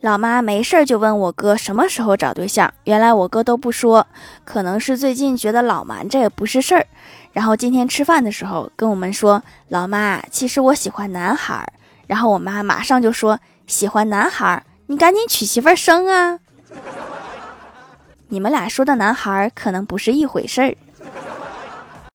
老妈没事儿就问我哥什么时候找对象原来我哥都不说可能是最近觉得老瞒着也不是事儿。然后今天吃饭的时候跟我们说老妈其实我喜欢男孩儿。然后我妈马上就说喜欢男孩儿你赶紧娶媳妇儿生啊！你们俩说的男孩儿可能不是一回事儿